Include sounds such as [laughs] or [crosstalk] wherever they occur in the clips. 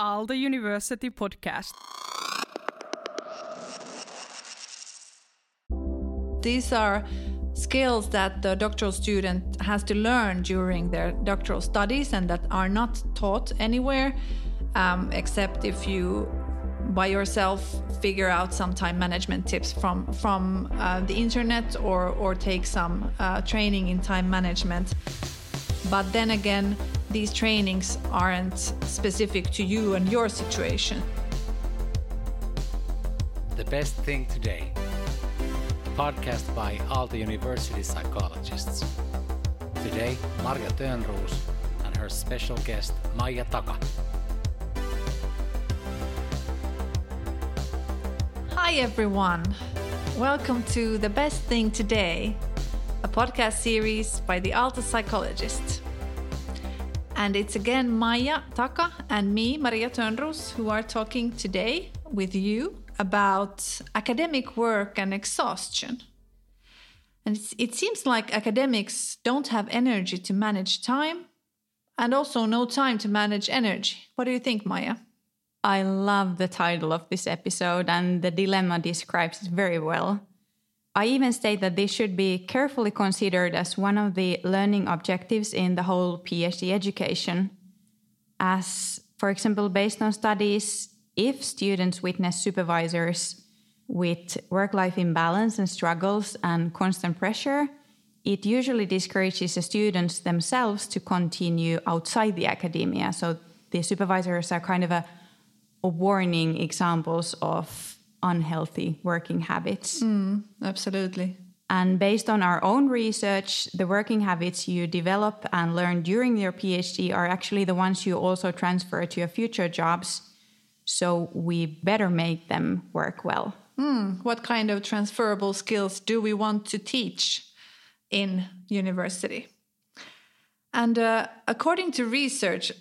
Aalto University podcast. These are skills that the doctoral student has to learn during their doctoral studies and that are not taught anywhere um, except if you by yourself figure out some time management tips from from uh, the internet or or take some uh, training in time management but then again these trainings aren't specific to you and your situation The best thing today. A podcast by Aalto University psychologists. Today, Marja Törnroos and her special guest Maija Taka. Hi, everyone. Welcome to The Best Thing Today, a podcast series by the Aalto Psychologist. And it's again Maija Taka and me, Marja Törnroos, who are talking today with you about academic work and exhaustion. And it seems like academics don't have energy to manage time and also no time to manage energy. What do you think, Maija? I love the title of this episode, and the dilemma describes it very well. I even state that this should be carefully considered as one of the learning objectives in the whole PhD education. As, for example, based on studies, if students witness supervisors with work life imbalance and struggles and constant pressure, it usually discourages the students themselves to continue outside the academia. So the supervisors are kind of a or warning examples of unhealthy working habits. Absolutely. And based on our own research, the working habits you develop and learn during your PhD are actually the ones you also transfer to your future jobs. So we better make them work well. What kind of transferable skills do we want to teach in university? And uh, according to research,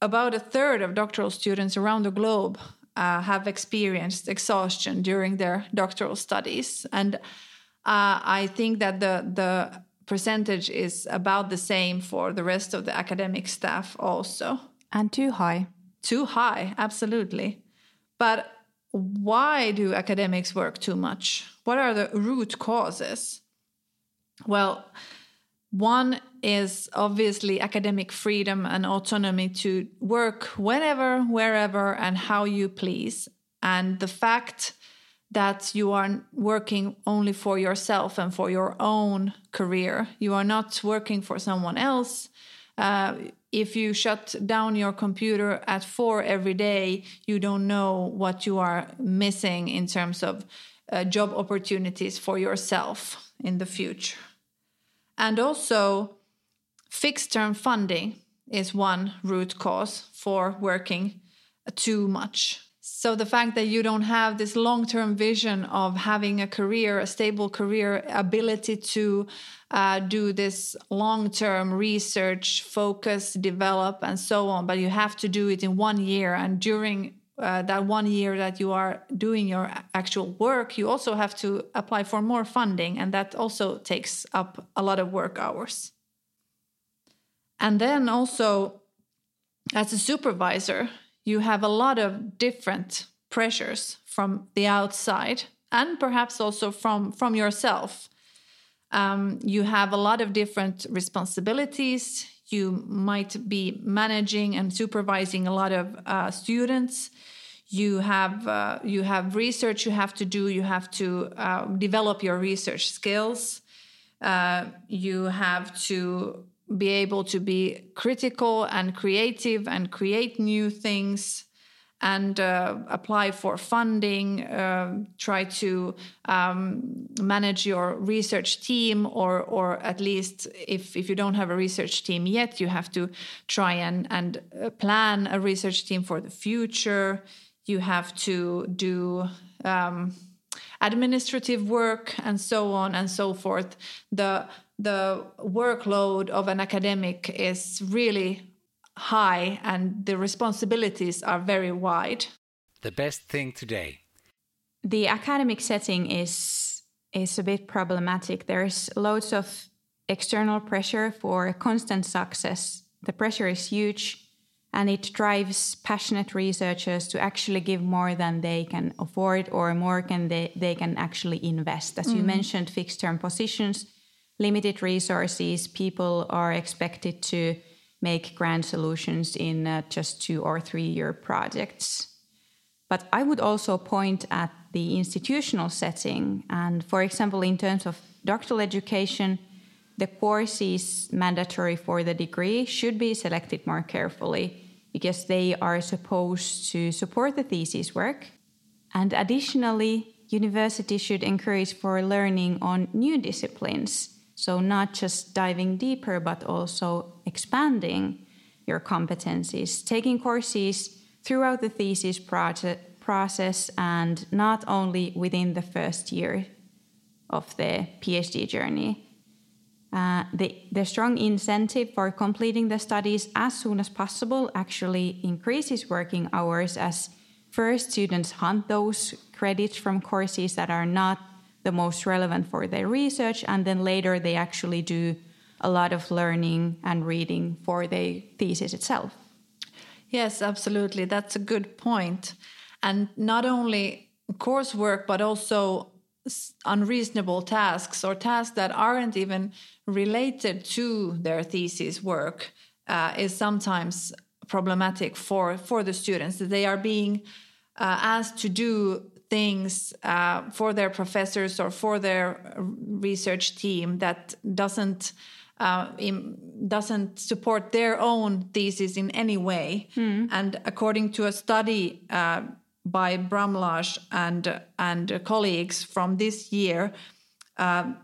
about a third of doctoral students around the globe uh, have experienced exhaustion during their doctoral studies. And uh, I think that the, the percentage is about the same for the rest of the academic staff also. And too high. Too high, absolutely. But why do academics work too much? What are the root causes? Well, one is obviously academic freedom and autonomy to work whenever, wherever, and how you please. And the fact that you are working only for yourself and for your own career, you are not working for someone else. Uh, if you shut down your computer at four every day, you don't know what you are missing in terms of uh, job opportunities for yourself in the future. And also, fixed term funding is one root cause for working too much. So, the fact that you don't have this long term vision of having a career, a stable career, ability to uh, do this long term research, focus, develop, and so on, but you have to do it in one year. And during uh, that one year that you are doing your actual work, you also have to apply for more funding, and that also takes up a lot of work hours. And then also, as a supervisor, you have a lot of different pressures from the outside and perhaps also from, from yourself. Um, you have a lot of different responsibilities. You might be managing and supervising a lot of uh, students. You have uh, you have research you have to do. You have to uh, develop your research skills. Uh, you have to be able to be critical and creative and create new things and uh, apply for funding, uh, try to um, manage your research team, or or at least if, if you don't have a research team yet, you have to try and, and uh, plan a research team for the future. You have to do um, administrative work and so on and so forth. The the workload of an academic is really high and the responsibilities are very wide. The best thing today. The academic setting is is a bit problematic. There's loads of external pressure for constant success. The pressure is huge. and it drives passionate researchers to actually give more than they can afford or more can they, they can actually invest. As you mm-hmm. mentioned, fixed term positions, limited resources, people are expected to make grand solutions in uh, just two or three year projects. But I would also point at the institutional setting. And for example, in terms of doctoral education, the courses mandatory for the degree should be selected more carefully because they are supposed to support the thesis work. And additionally, universities should encourage for learning on new disciplines. So, not just diving deeper, but also expanding your competencies, taking courses throughout the thesis process and not only within the first year of the PhD journey. Uh, the, the strong incentive for completing the studies as soon as possible actually increases working hours as first students hunt those credits from courses that are not the most relevant for their research, and then later they actually do a lot of learning and reading for the thesis itself. Yes, absolutely. That's a good point. And not only coursework, but also unreasonable tasks or tasks that aren't even related to their thesis work uh, is sometimes problematic for for the students they are being uh, asked to do things uh, for their professors or for their research team that doesn't uh, doesn't support their own thesis in any way. Mm. And according to a study uh, by Bramlage and and colleagues from this year. Um,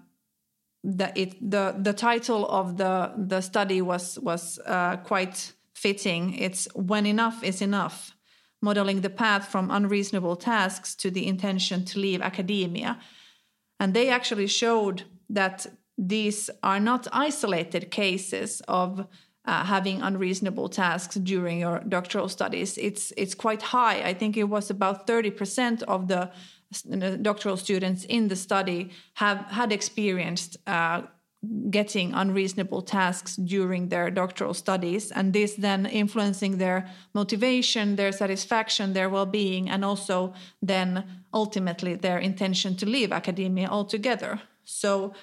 the, it, the the title of the the study was was uh, quite fitting. It's when enough is enough, modeling the path from unreasonable tasks to the intention to leave academia, and they actually showed that these are not isolated cases of uh, having unreasonable tasks during your doctoral studies. It's it's quite high. I think it was about thirty percent of the doctoral students in the study have had experienced uh, getting unreasonable tasks during their doctoral studies and this then influencing their motivation their satisfaction their well-being and also then ultimately their intention to leave academia altogether. So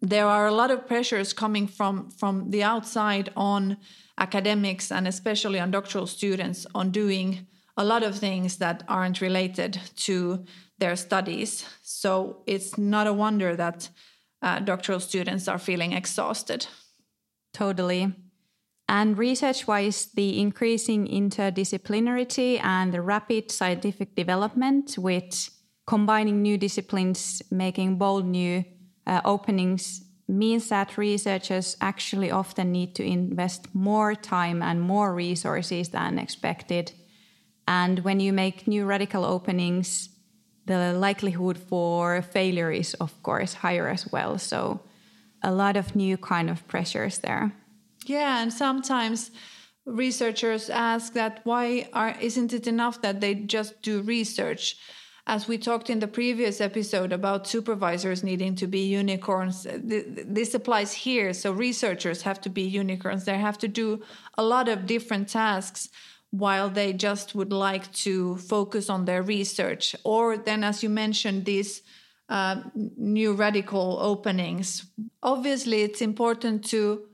there are a lot of pressures coming from from the outside on academics and especially on doctoral students on doing a lot of things that aren't related to their studies. So it's not a wonder that uh, doctoral students are feeling exhausted totally and research wise the increasing interdisciplinarity and the rapid scientific development with combining new disciplines making bold new uh, openings means that researchers actually often need to invest more time and more resources than expected. And when you make new radical openings, the likelihood for failure is, of course, higher as well. So, a lot of new kind of pressures there. Yeah, and sometimes researchers ask that why are, isn't it enough that they just do research? as we talked in the previous episode about supervisors needing to be unicorns, this applies here. So researchers have to be unicorns. They have to do a lot of different tasks while they just would like to focus on their research. Or then, as you mentioned, these uh, new radical openings. Obviously, it's important to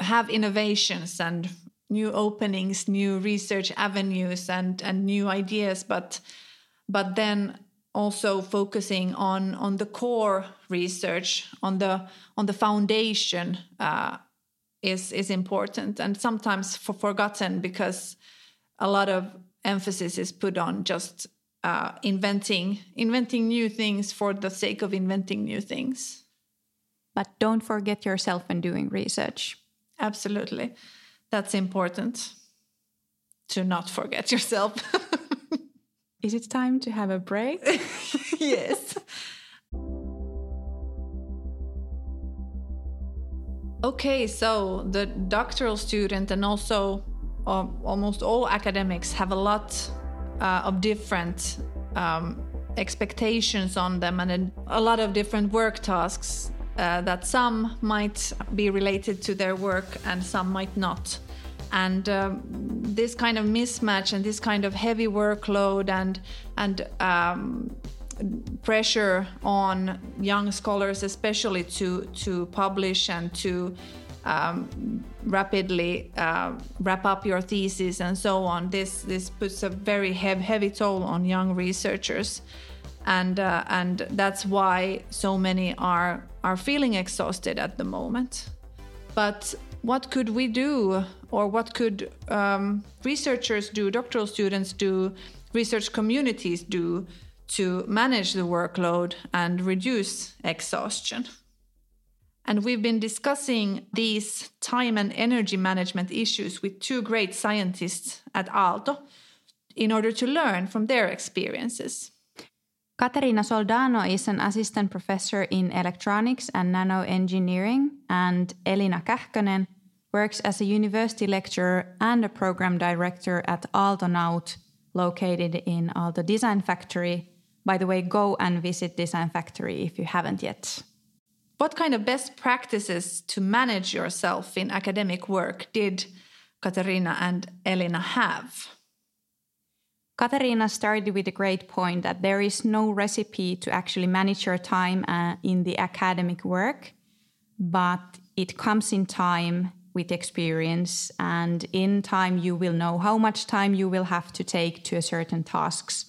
have innovations and new openings, new research avenues, and and new ideas, but but then also focusing on on the core research on the on the foundation uh, is is important and sometimes for forgotten because a lot of emphasis is put on just uh, inventing inventing new things for the sake of inventing new things but don't forget yourself when doing research absolutely that's important to not forget yourself [laughs] Is it time to have a break? [laughs] yes. Okay, so the doctoral student and also uh, almost all academics have a lot uh, of different um, expectations on them and a, a, lot of different work tasks uh, that some might be related to their work and some might not. and um, this kind of mismatch and this kind of heavy workload and and um, pressure on young scholars, especially to to publish and to um, rapidly uh, wrap up your thesis and so on. This this puts a very heavy, heavy toll on young researchers, and uh, and that's why so many are are feeling exhausted at the moment. But what could we do, or what could um, researchers do, doctoral students do, research communities do to manage the workload and reduce exhaustion? And we've been discussing these time and energy management issues with two great scientists at Aalto in order to learn from their experiences. Caterina Soldano is an assistant professor in electronics and nanoengineering, and Elina Kähkönen works as a university lecturer and a program director at Aalto Naut, located in Aalto Design Factory. By the way, go and visit Design Factory if you haven't yet. What kind of best practices to manage yourself in academic work did Caterina and Elina have? Caterina started with a great point that there is no recipe to actually manage your time uh, in the academic work, but it comes in time with experience, and in time you will know how much time you will have to take to a certain tasks,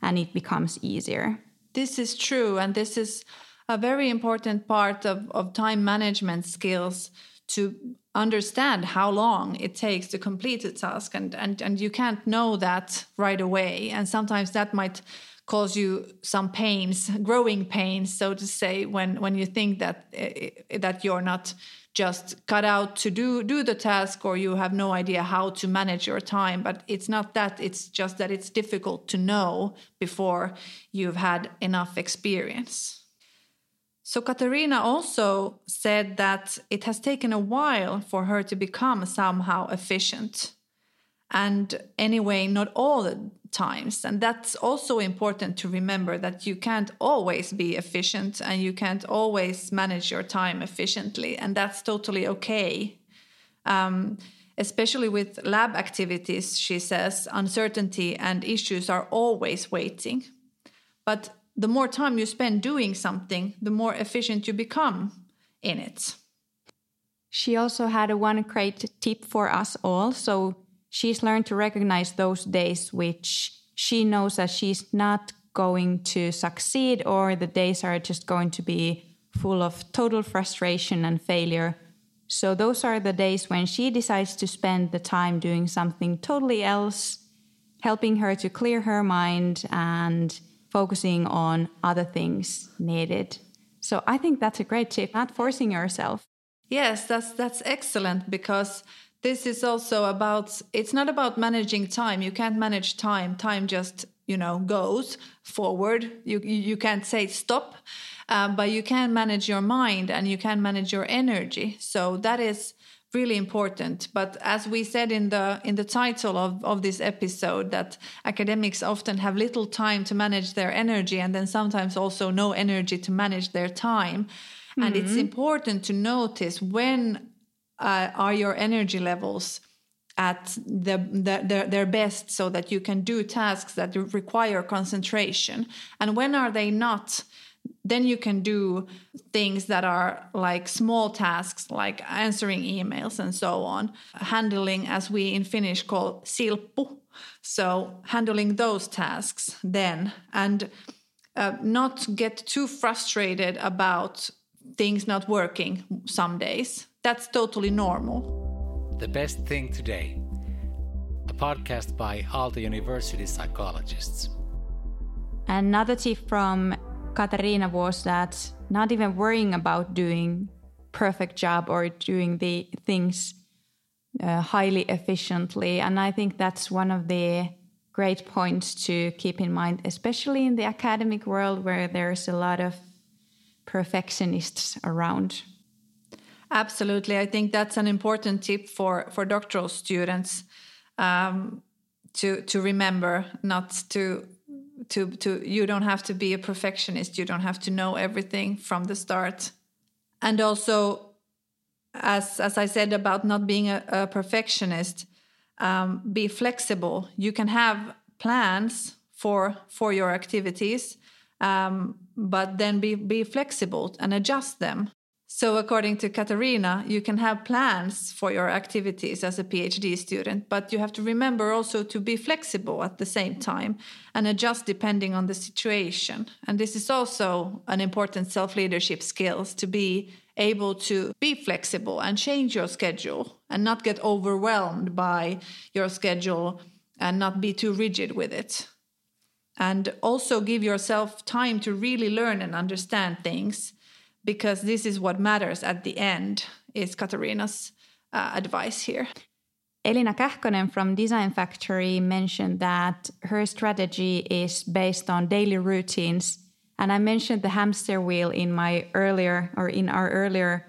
and it becomes easier. This is true, and this is a very important part of, of time management skills to understand how long it takes to complete a task. And, and and you can't know that right away. And sometimes that might cause you some pains growing pains so to say when when you think that uh, that you're not just cut out to do do the task or you have no idea how to manage your time. But it's not that it's just that it's difficult to know before you've had enough experience so Caterina also said that it has taken a while for her to become somehow efficient. And anyway, not all the times. And that's also important to remember that you can't always be efficient and you can't always manage your time efficiently. And that's totally okay. Um, especially with lab activities, she says, uncertainty and issues are always waiting. But the more time you spend doing something, the more efficient you become in it. She also had a one great tip for us all. So she's learned to recognize those days which she knows that she's not going to succeed or the days are just going to be full of total frustration and failure. So those are the days when she decides to spend the time doing something totally else, helping her to clear her mind and focusing on other things needed. So I think that's a great tip, not forcing yourself. Yes, that's that's excellent because this is also about it's not about managing time. You can't manage time. Time just, you know, goes forward. You you can't say stop. Um, but you can manage your mind and you can manage your energy. So that is really important but as we said in the in the title of, of this episode that academics often have little time to manage their energy and then sometimes also no energy to manage their time mm-hmm. and it's mm-hmm. important to notice when uh, are your energy levels at the, the, the, their best so that you can do tasks that require concentration and when are they not then you can do things that are like small tasks like answering emails and so on. Handling as we in finnish call silppu. So handling those tasks then and uh, not get too frustrated about things not working some days. That's totally normal. The best thing today a podcast by Aalto University psychologists. Another tip from Caterina was that not even worrying about doing perfect job or doing the things uh, highly efficiently. And i think that's one of the great points to keep in mind especially in the academic world where there's a lot of perfectionists around. Absolutely. I think that's an important tip for for doctoral students um, to to remember not to to to you don't have to be a perfectionist you don't have to know everything from the start and also as as I said about not being a, a perfectionist, um, be flexible. You can have plans for for your activities, um, but then be be flexible and adjust them. So, according to Caterina, you can have plans for your activities as a PhD student, but you have to remember also to be flexible at the same time and adjust depending on the situation. And this is also an important self leadership skills to be able to be flexible and change your schedule and not get overwhelmed by your schedule and not be too rigid with it. And also give yourself time to really learn and understand things because this is what matters at the end is Caterina's uh, advice here. Elina Kähkönen from Design Factory mentioned that her strategy is based on daily routines. And I mentioned the hamster wheel in my earlier or in our earlier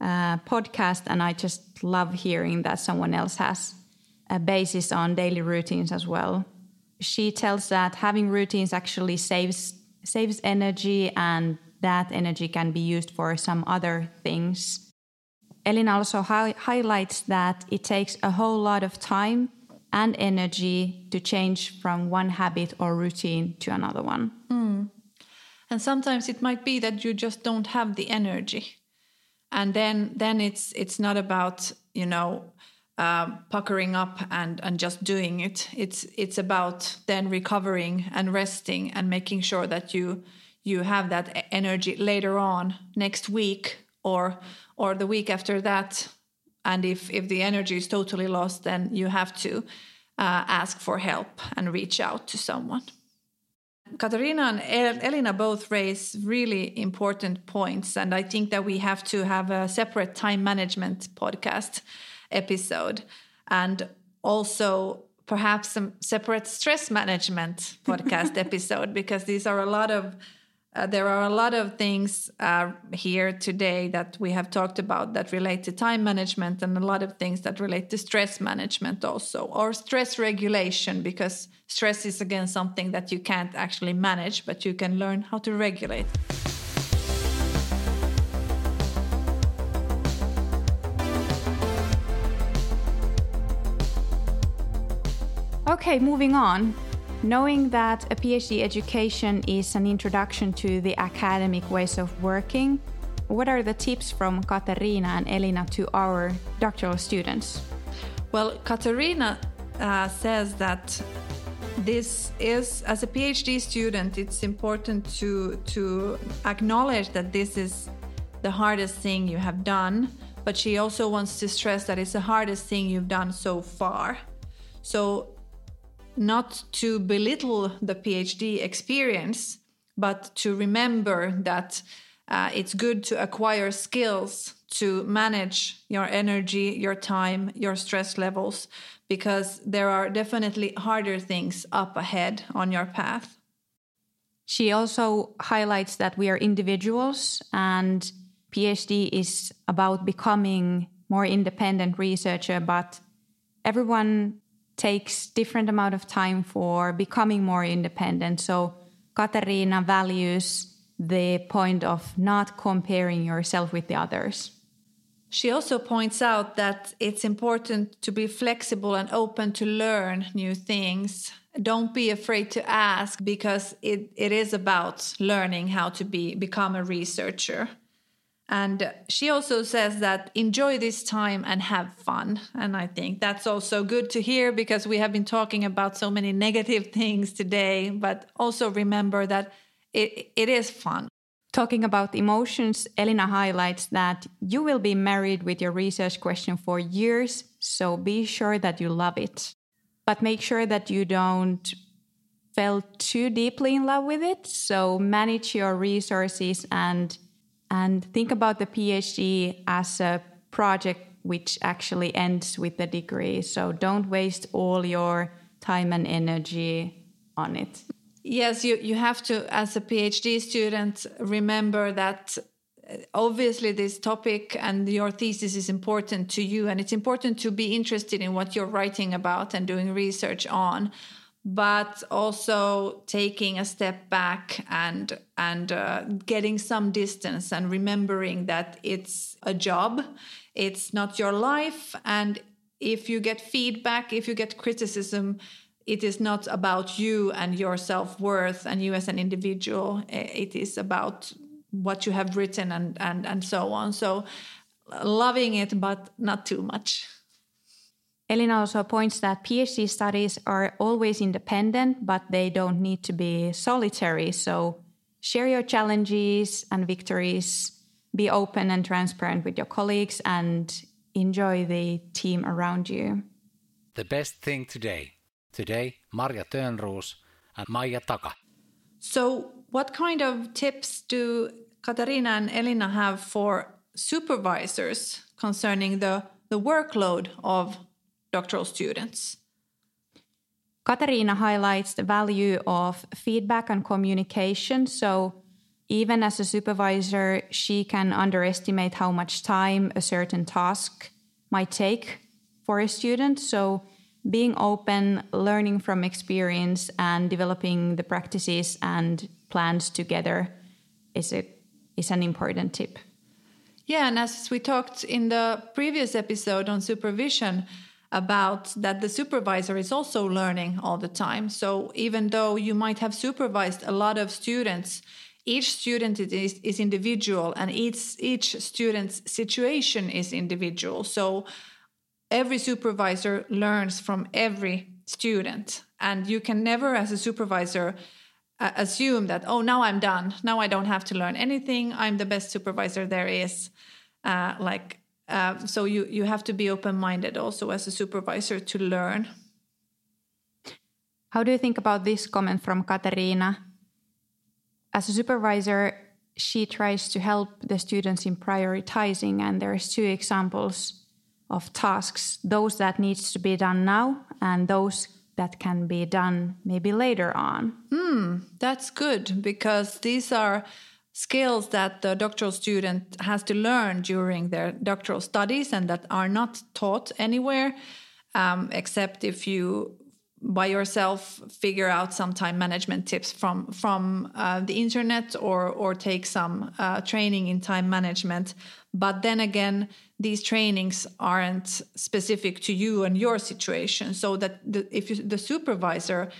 uh, podcast. And I just love hearing that someone else has a basis on daily routines as well. She tells that having routines actually saves saves energy and that energy can be used for some other things. Elina also hi- highlights that it takes a whole lot of time and energy to change from one habit or routine to another one. Mm. And sometimes it might be that you just don't have the energy. And then then it's it's not about, you know, um, puckering up and and just doing it. It's it's about then recovering and resting and making sure that you you have that energy later on next week or or the week after that. And if if the energy is totally lost then you have to uh, ask for help and reach out to someone. Caterina and Elina both raise really important points, and I think that we have to have a separate time management podcast episode and also perhaps some separate stress management [laughs] podcast episode because these are a lot of uh, there are a lot of things uh, here today that we have talked about that relate to time management and a lot of things that relate to stress management also or stress regulation because stress is again something that you can't actually manage but you can learn how to regulate. Okay moving on Knowing that a PhD education is an introduction to the academic ways of working, what are the tips from Caterina and Elina to our doctoral students? Well, Caterina uh, says that this is, as a PhD student, it's important to, to acknowledge that this is the hardest thing you have done, but she also wants to stress that it's the hardest thing you've done so far. So not to belittle the PhD experience, but to remember that uh, it's good to acquire skills to manage your energy, your time, your stress levels, because there are definitely harder things up ahead on your path. She also highlights that we are individuals and PhD is about becoming more independent researcher, but everyone takes different amount of time for becoming more independent. So Caterina values the point of not comparing yourself with the others. She also points out that it's important to be flexible and open to learn new things. Don't be afraid to ask because it, it is about learning how to be become a researcher. And she also says that enjoy this time and have fun. And I think that's also good to hear because we have been talking about so many negative [laughs] things today, but also remember that it, it is fun. Talking about emotions, Elina highlights that you will be married with your research question for years, so be sure that you love it. But make sure that you don't fell too deeply in love with it, so manage your resources and and think about the PhD as a project which actually ends with the degree. So don't waste all your time and energy on it. Yes, you, you have to, as a PhD student, remember that uh, obviously this topic and your thesis is important to you, and it's important to be interested in what you're writing about and doing research on. But also taking a step back and and uh, getting some distance and remembering that it's a job it's not your life and if you get feedback if you get criticism it is not about you and your self-worth and you as an individual it is about what you have written and and and so on. So loving it but not too much Elina also points that PhD studies are always independent, but they don't need to be solitary. So share your challenges and victories, be open and transparent with your colleagues, and enjoy the team around you. The best thing today. Today, Marja Törnroos and Maija Taka. So, what kind of tips do Caterina and Elina have for supervisors concerning the, the workload of doctoral students. Caterina highlights the value of feedback and communication. So, even as a supervisor, she can underestimate how much time a certain task might take for a student. So, being open, learning from experience, and developing the practices and plans together is, a, is an important tip. Yeah, and as we talked in the previous episode on supervision, about that the supervisor is also learning all the time. So even though you might have supervised a lot of students, each student is, is individual and each each student's situation is individual. So every supervisor learns from every student and you can never as a supervisor uh, assume that oh now i'm done now i don't have to learn anything i'm the best supervisor there is uh, like uh, so you you have to be open minded also as a supervisor to learn. How do you think about this comment from Caterina? As a supervisor, she tries to help the students in prioritizing, and there's two examples of tasks: those that needs to be done now, and those that can be done maybe later on. Hmm, that's good because these are skills that the doctoral student has to learn during their doctoral studies and that are not taught anywhere um, except if you by yourself figure out some time management tips from from uh, the internet or or take some uh, training in time management. But then again these trainings aren't specific to you and your situation. So that the, if you, the supervisor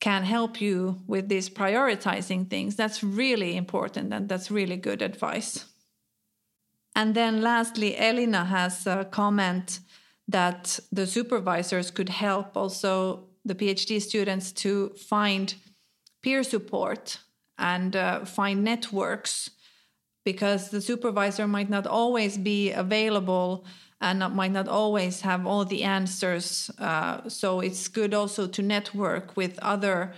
can help you with these prioritizing things. That's really important and that's really good advice. And then lastly, Elina has a comment that the supervisors could help also the PhD students to find peer support and uh, find networks because the supervisor might not always be available and not, might not always have all the answers. Uh, so it's good also to network with other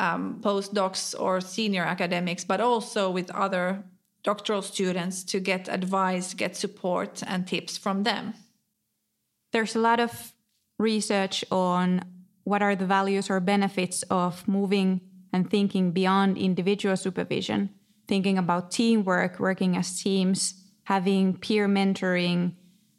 um, postdocs or senior academics, but also with other doctoral students to get advice, get support, and tips from them. There's a lot of research on what are the values or benefits of moving and thinking beyond individual supervision, thinking about teamwork, working as teams, having peer mentoring,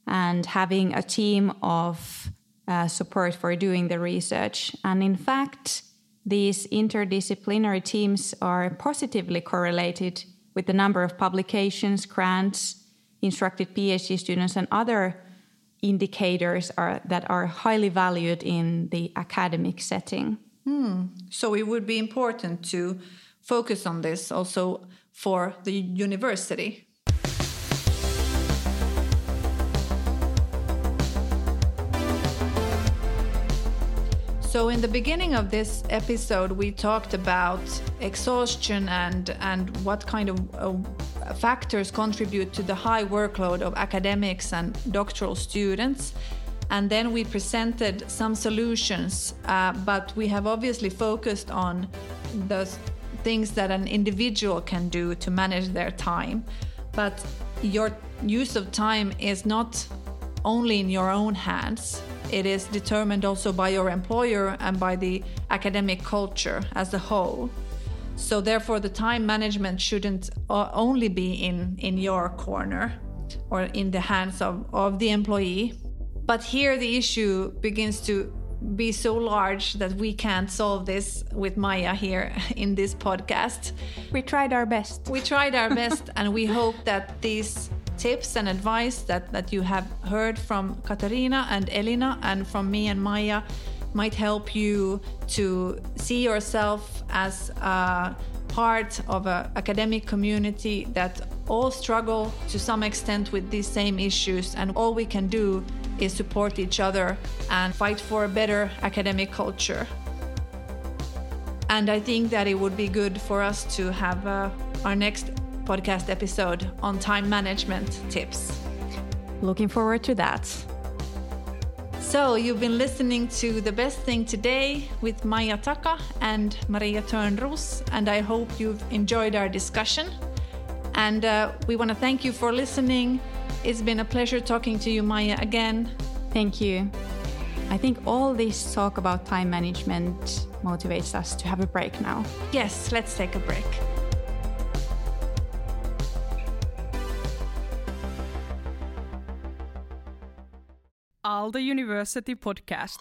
and having a team of uh, support for doing the research. And in fact, these interdisciplinary teams are positively correlated with the number of publications, grants, instructed PhD students, and other indicators are, that are highly valued in the academic setting. Hmm. So it would be important to focus on this also for the university. So in the beginning of this episode, we talked about exhaustion and and what kind of uh, factors contribute to the high workload of academics and doctoral students. And then we presented some solutions, uh, but we have obviously focused on the things that an individual can do to manage their time. But your use of time is not only in your own hands it is determined also by your employer and by the academic culture as a whole. So therefore, the time management shouldn't uh, only be in, in your corner or in the hands of, of the employee. But here the issue begins to be so large that we can't solve this with Maija here [laughs] in this podcast. We tried our best. We tried our [laughs] best, and we hope that these tips and advice that, that you have heard from Caterina and Elina and from me and Maija might help you to see yourself as a part of an academic community that all struggle to some extent with these same issues, and all we can do is support each other and fight for a better academic culture. And I think that it would be good for us to have uh, our next podcast episode on time management tips. Looking forward to that. So, you've been listening to The Best Thing Today with Maija Taka and Marja Törnroos, and I hope you've enjoyed our discussion. And uh, we want to thank you for listening. It's been a pleasure talking to you, Maija, again. Thank you. I think all this talk about time management motivates us to have a break now. Yes, let's take a break. Aalto University Podcast.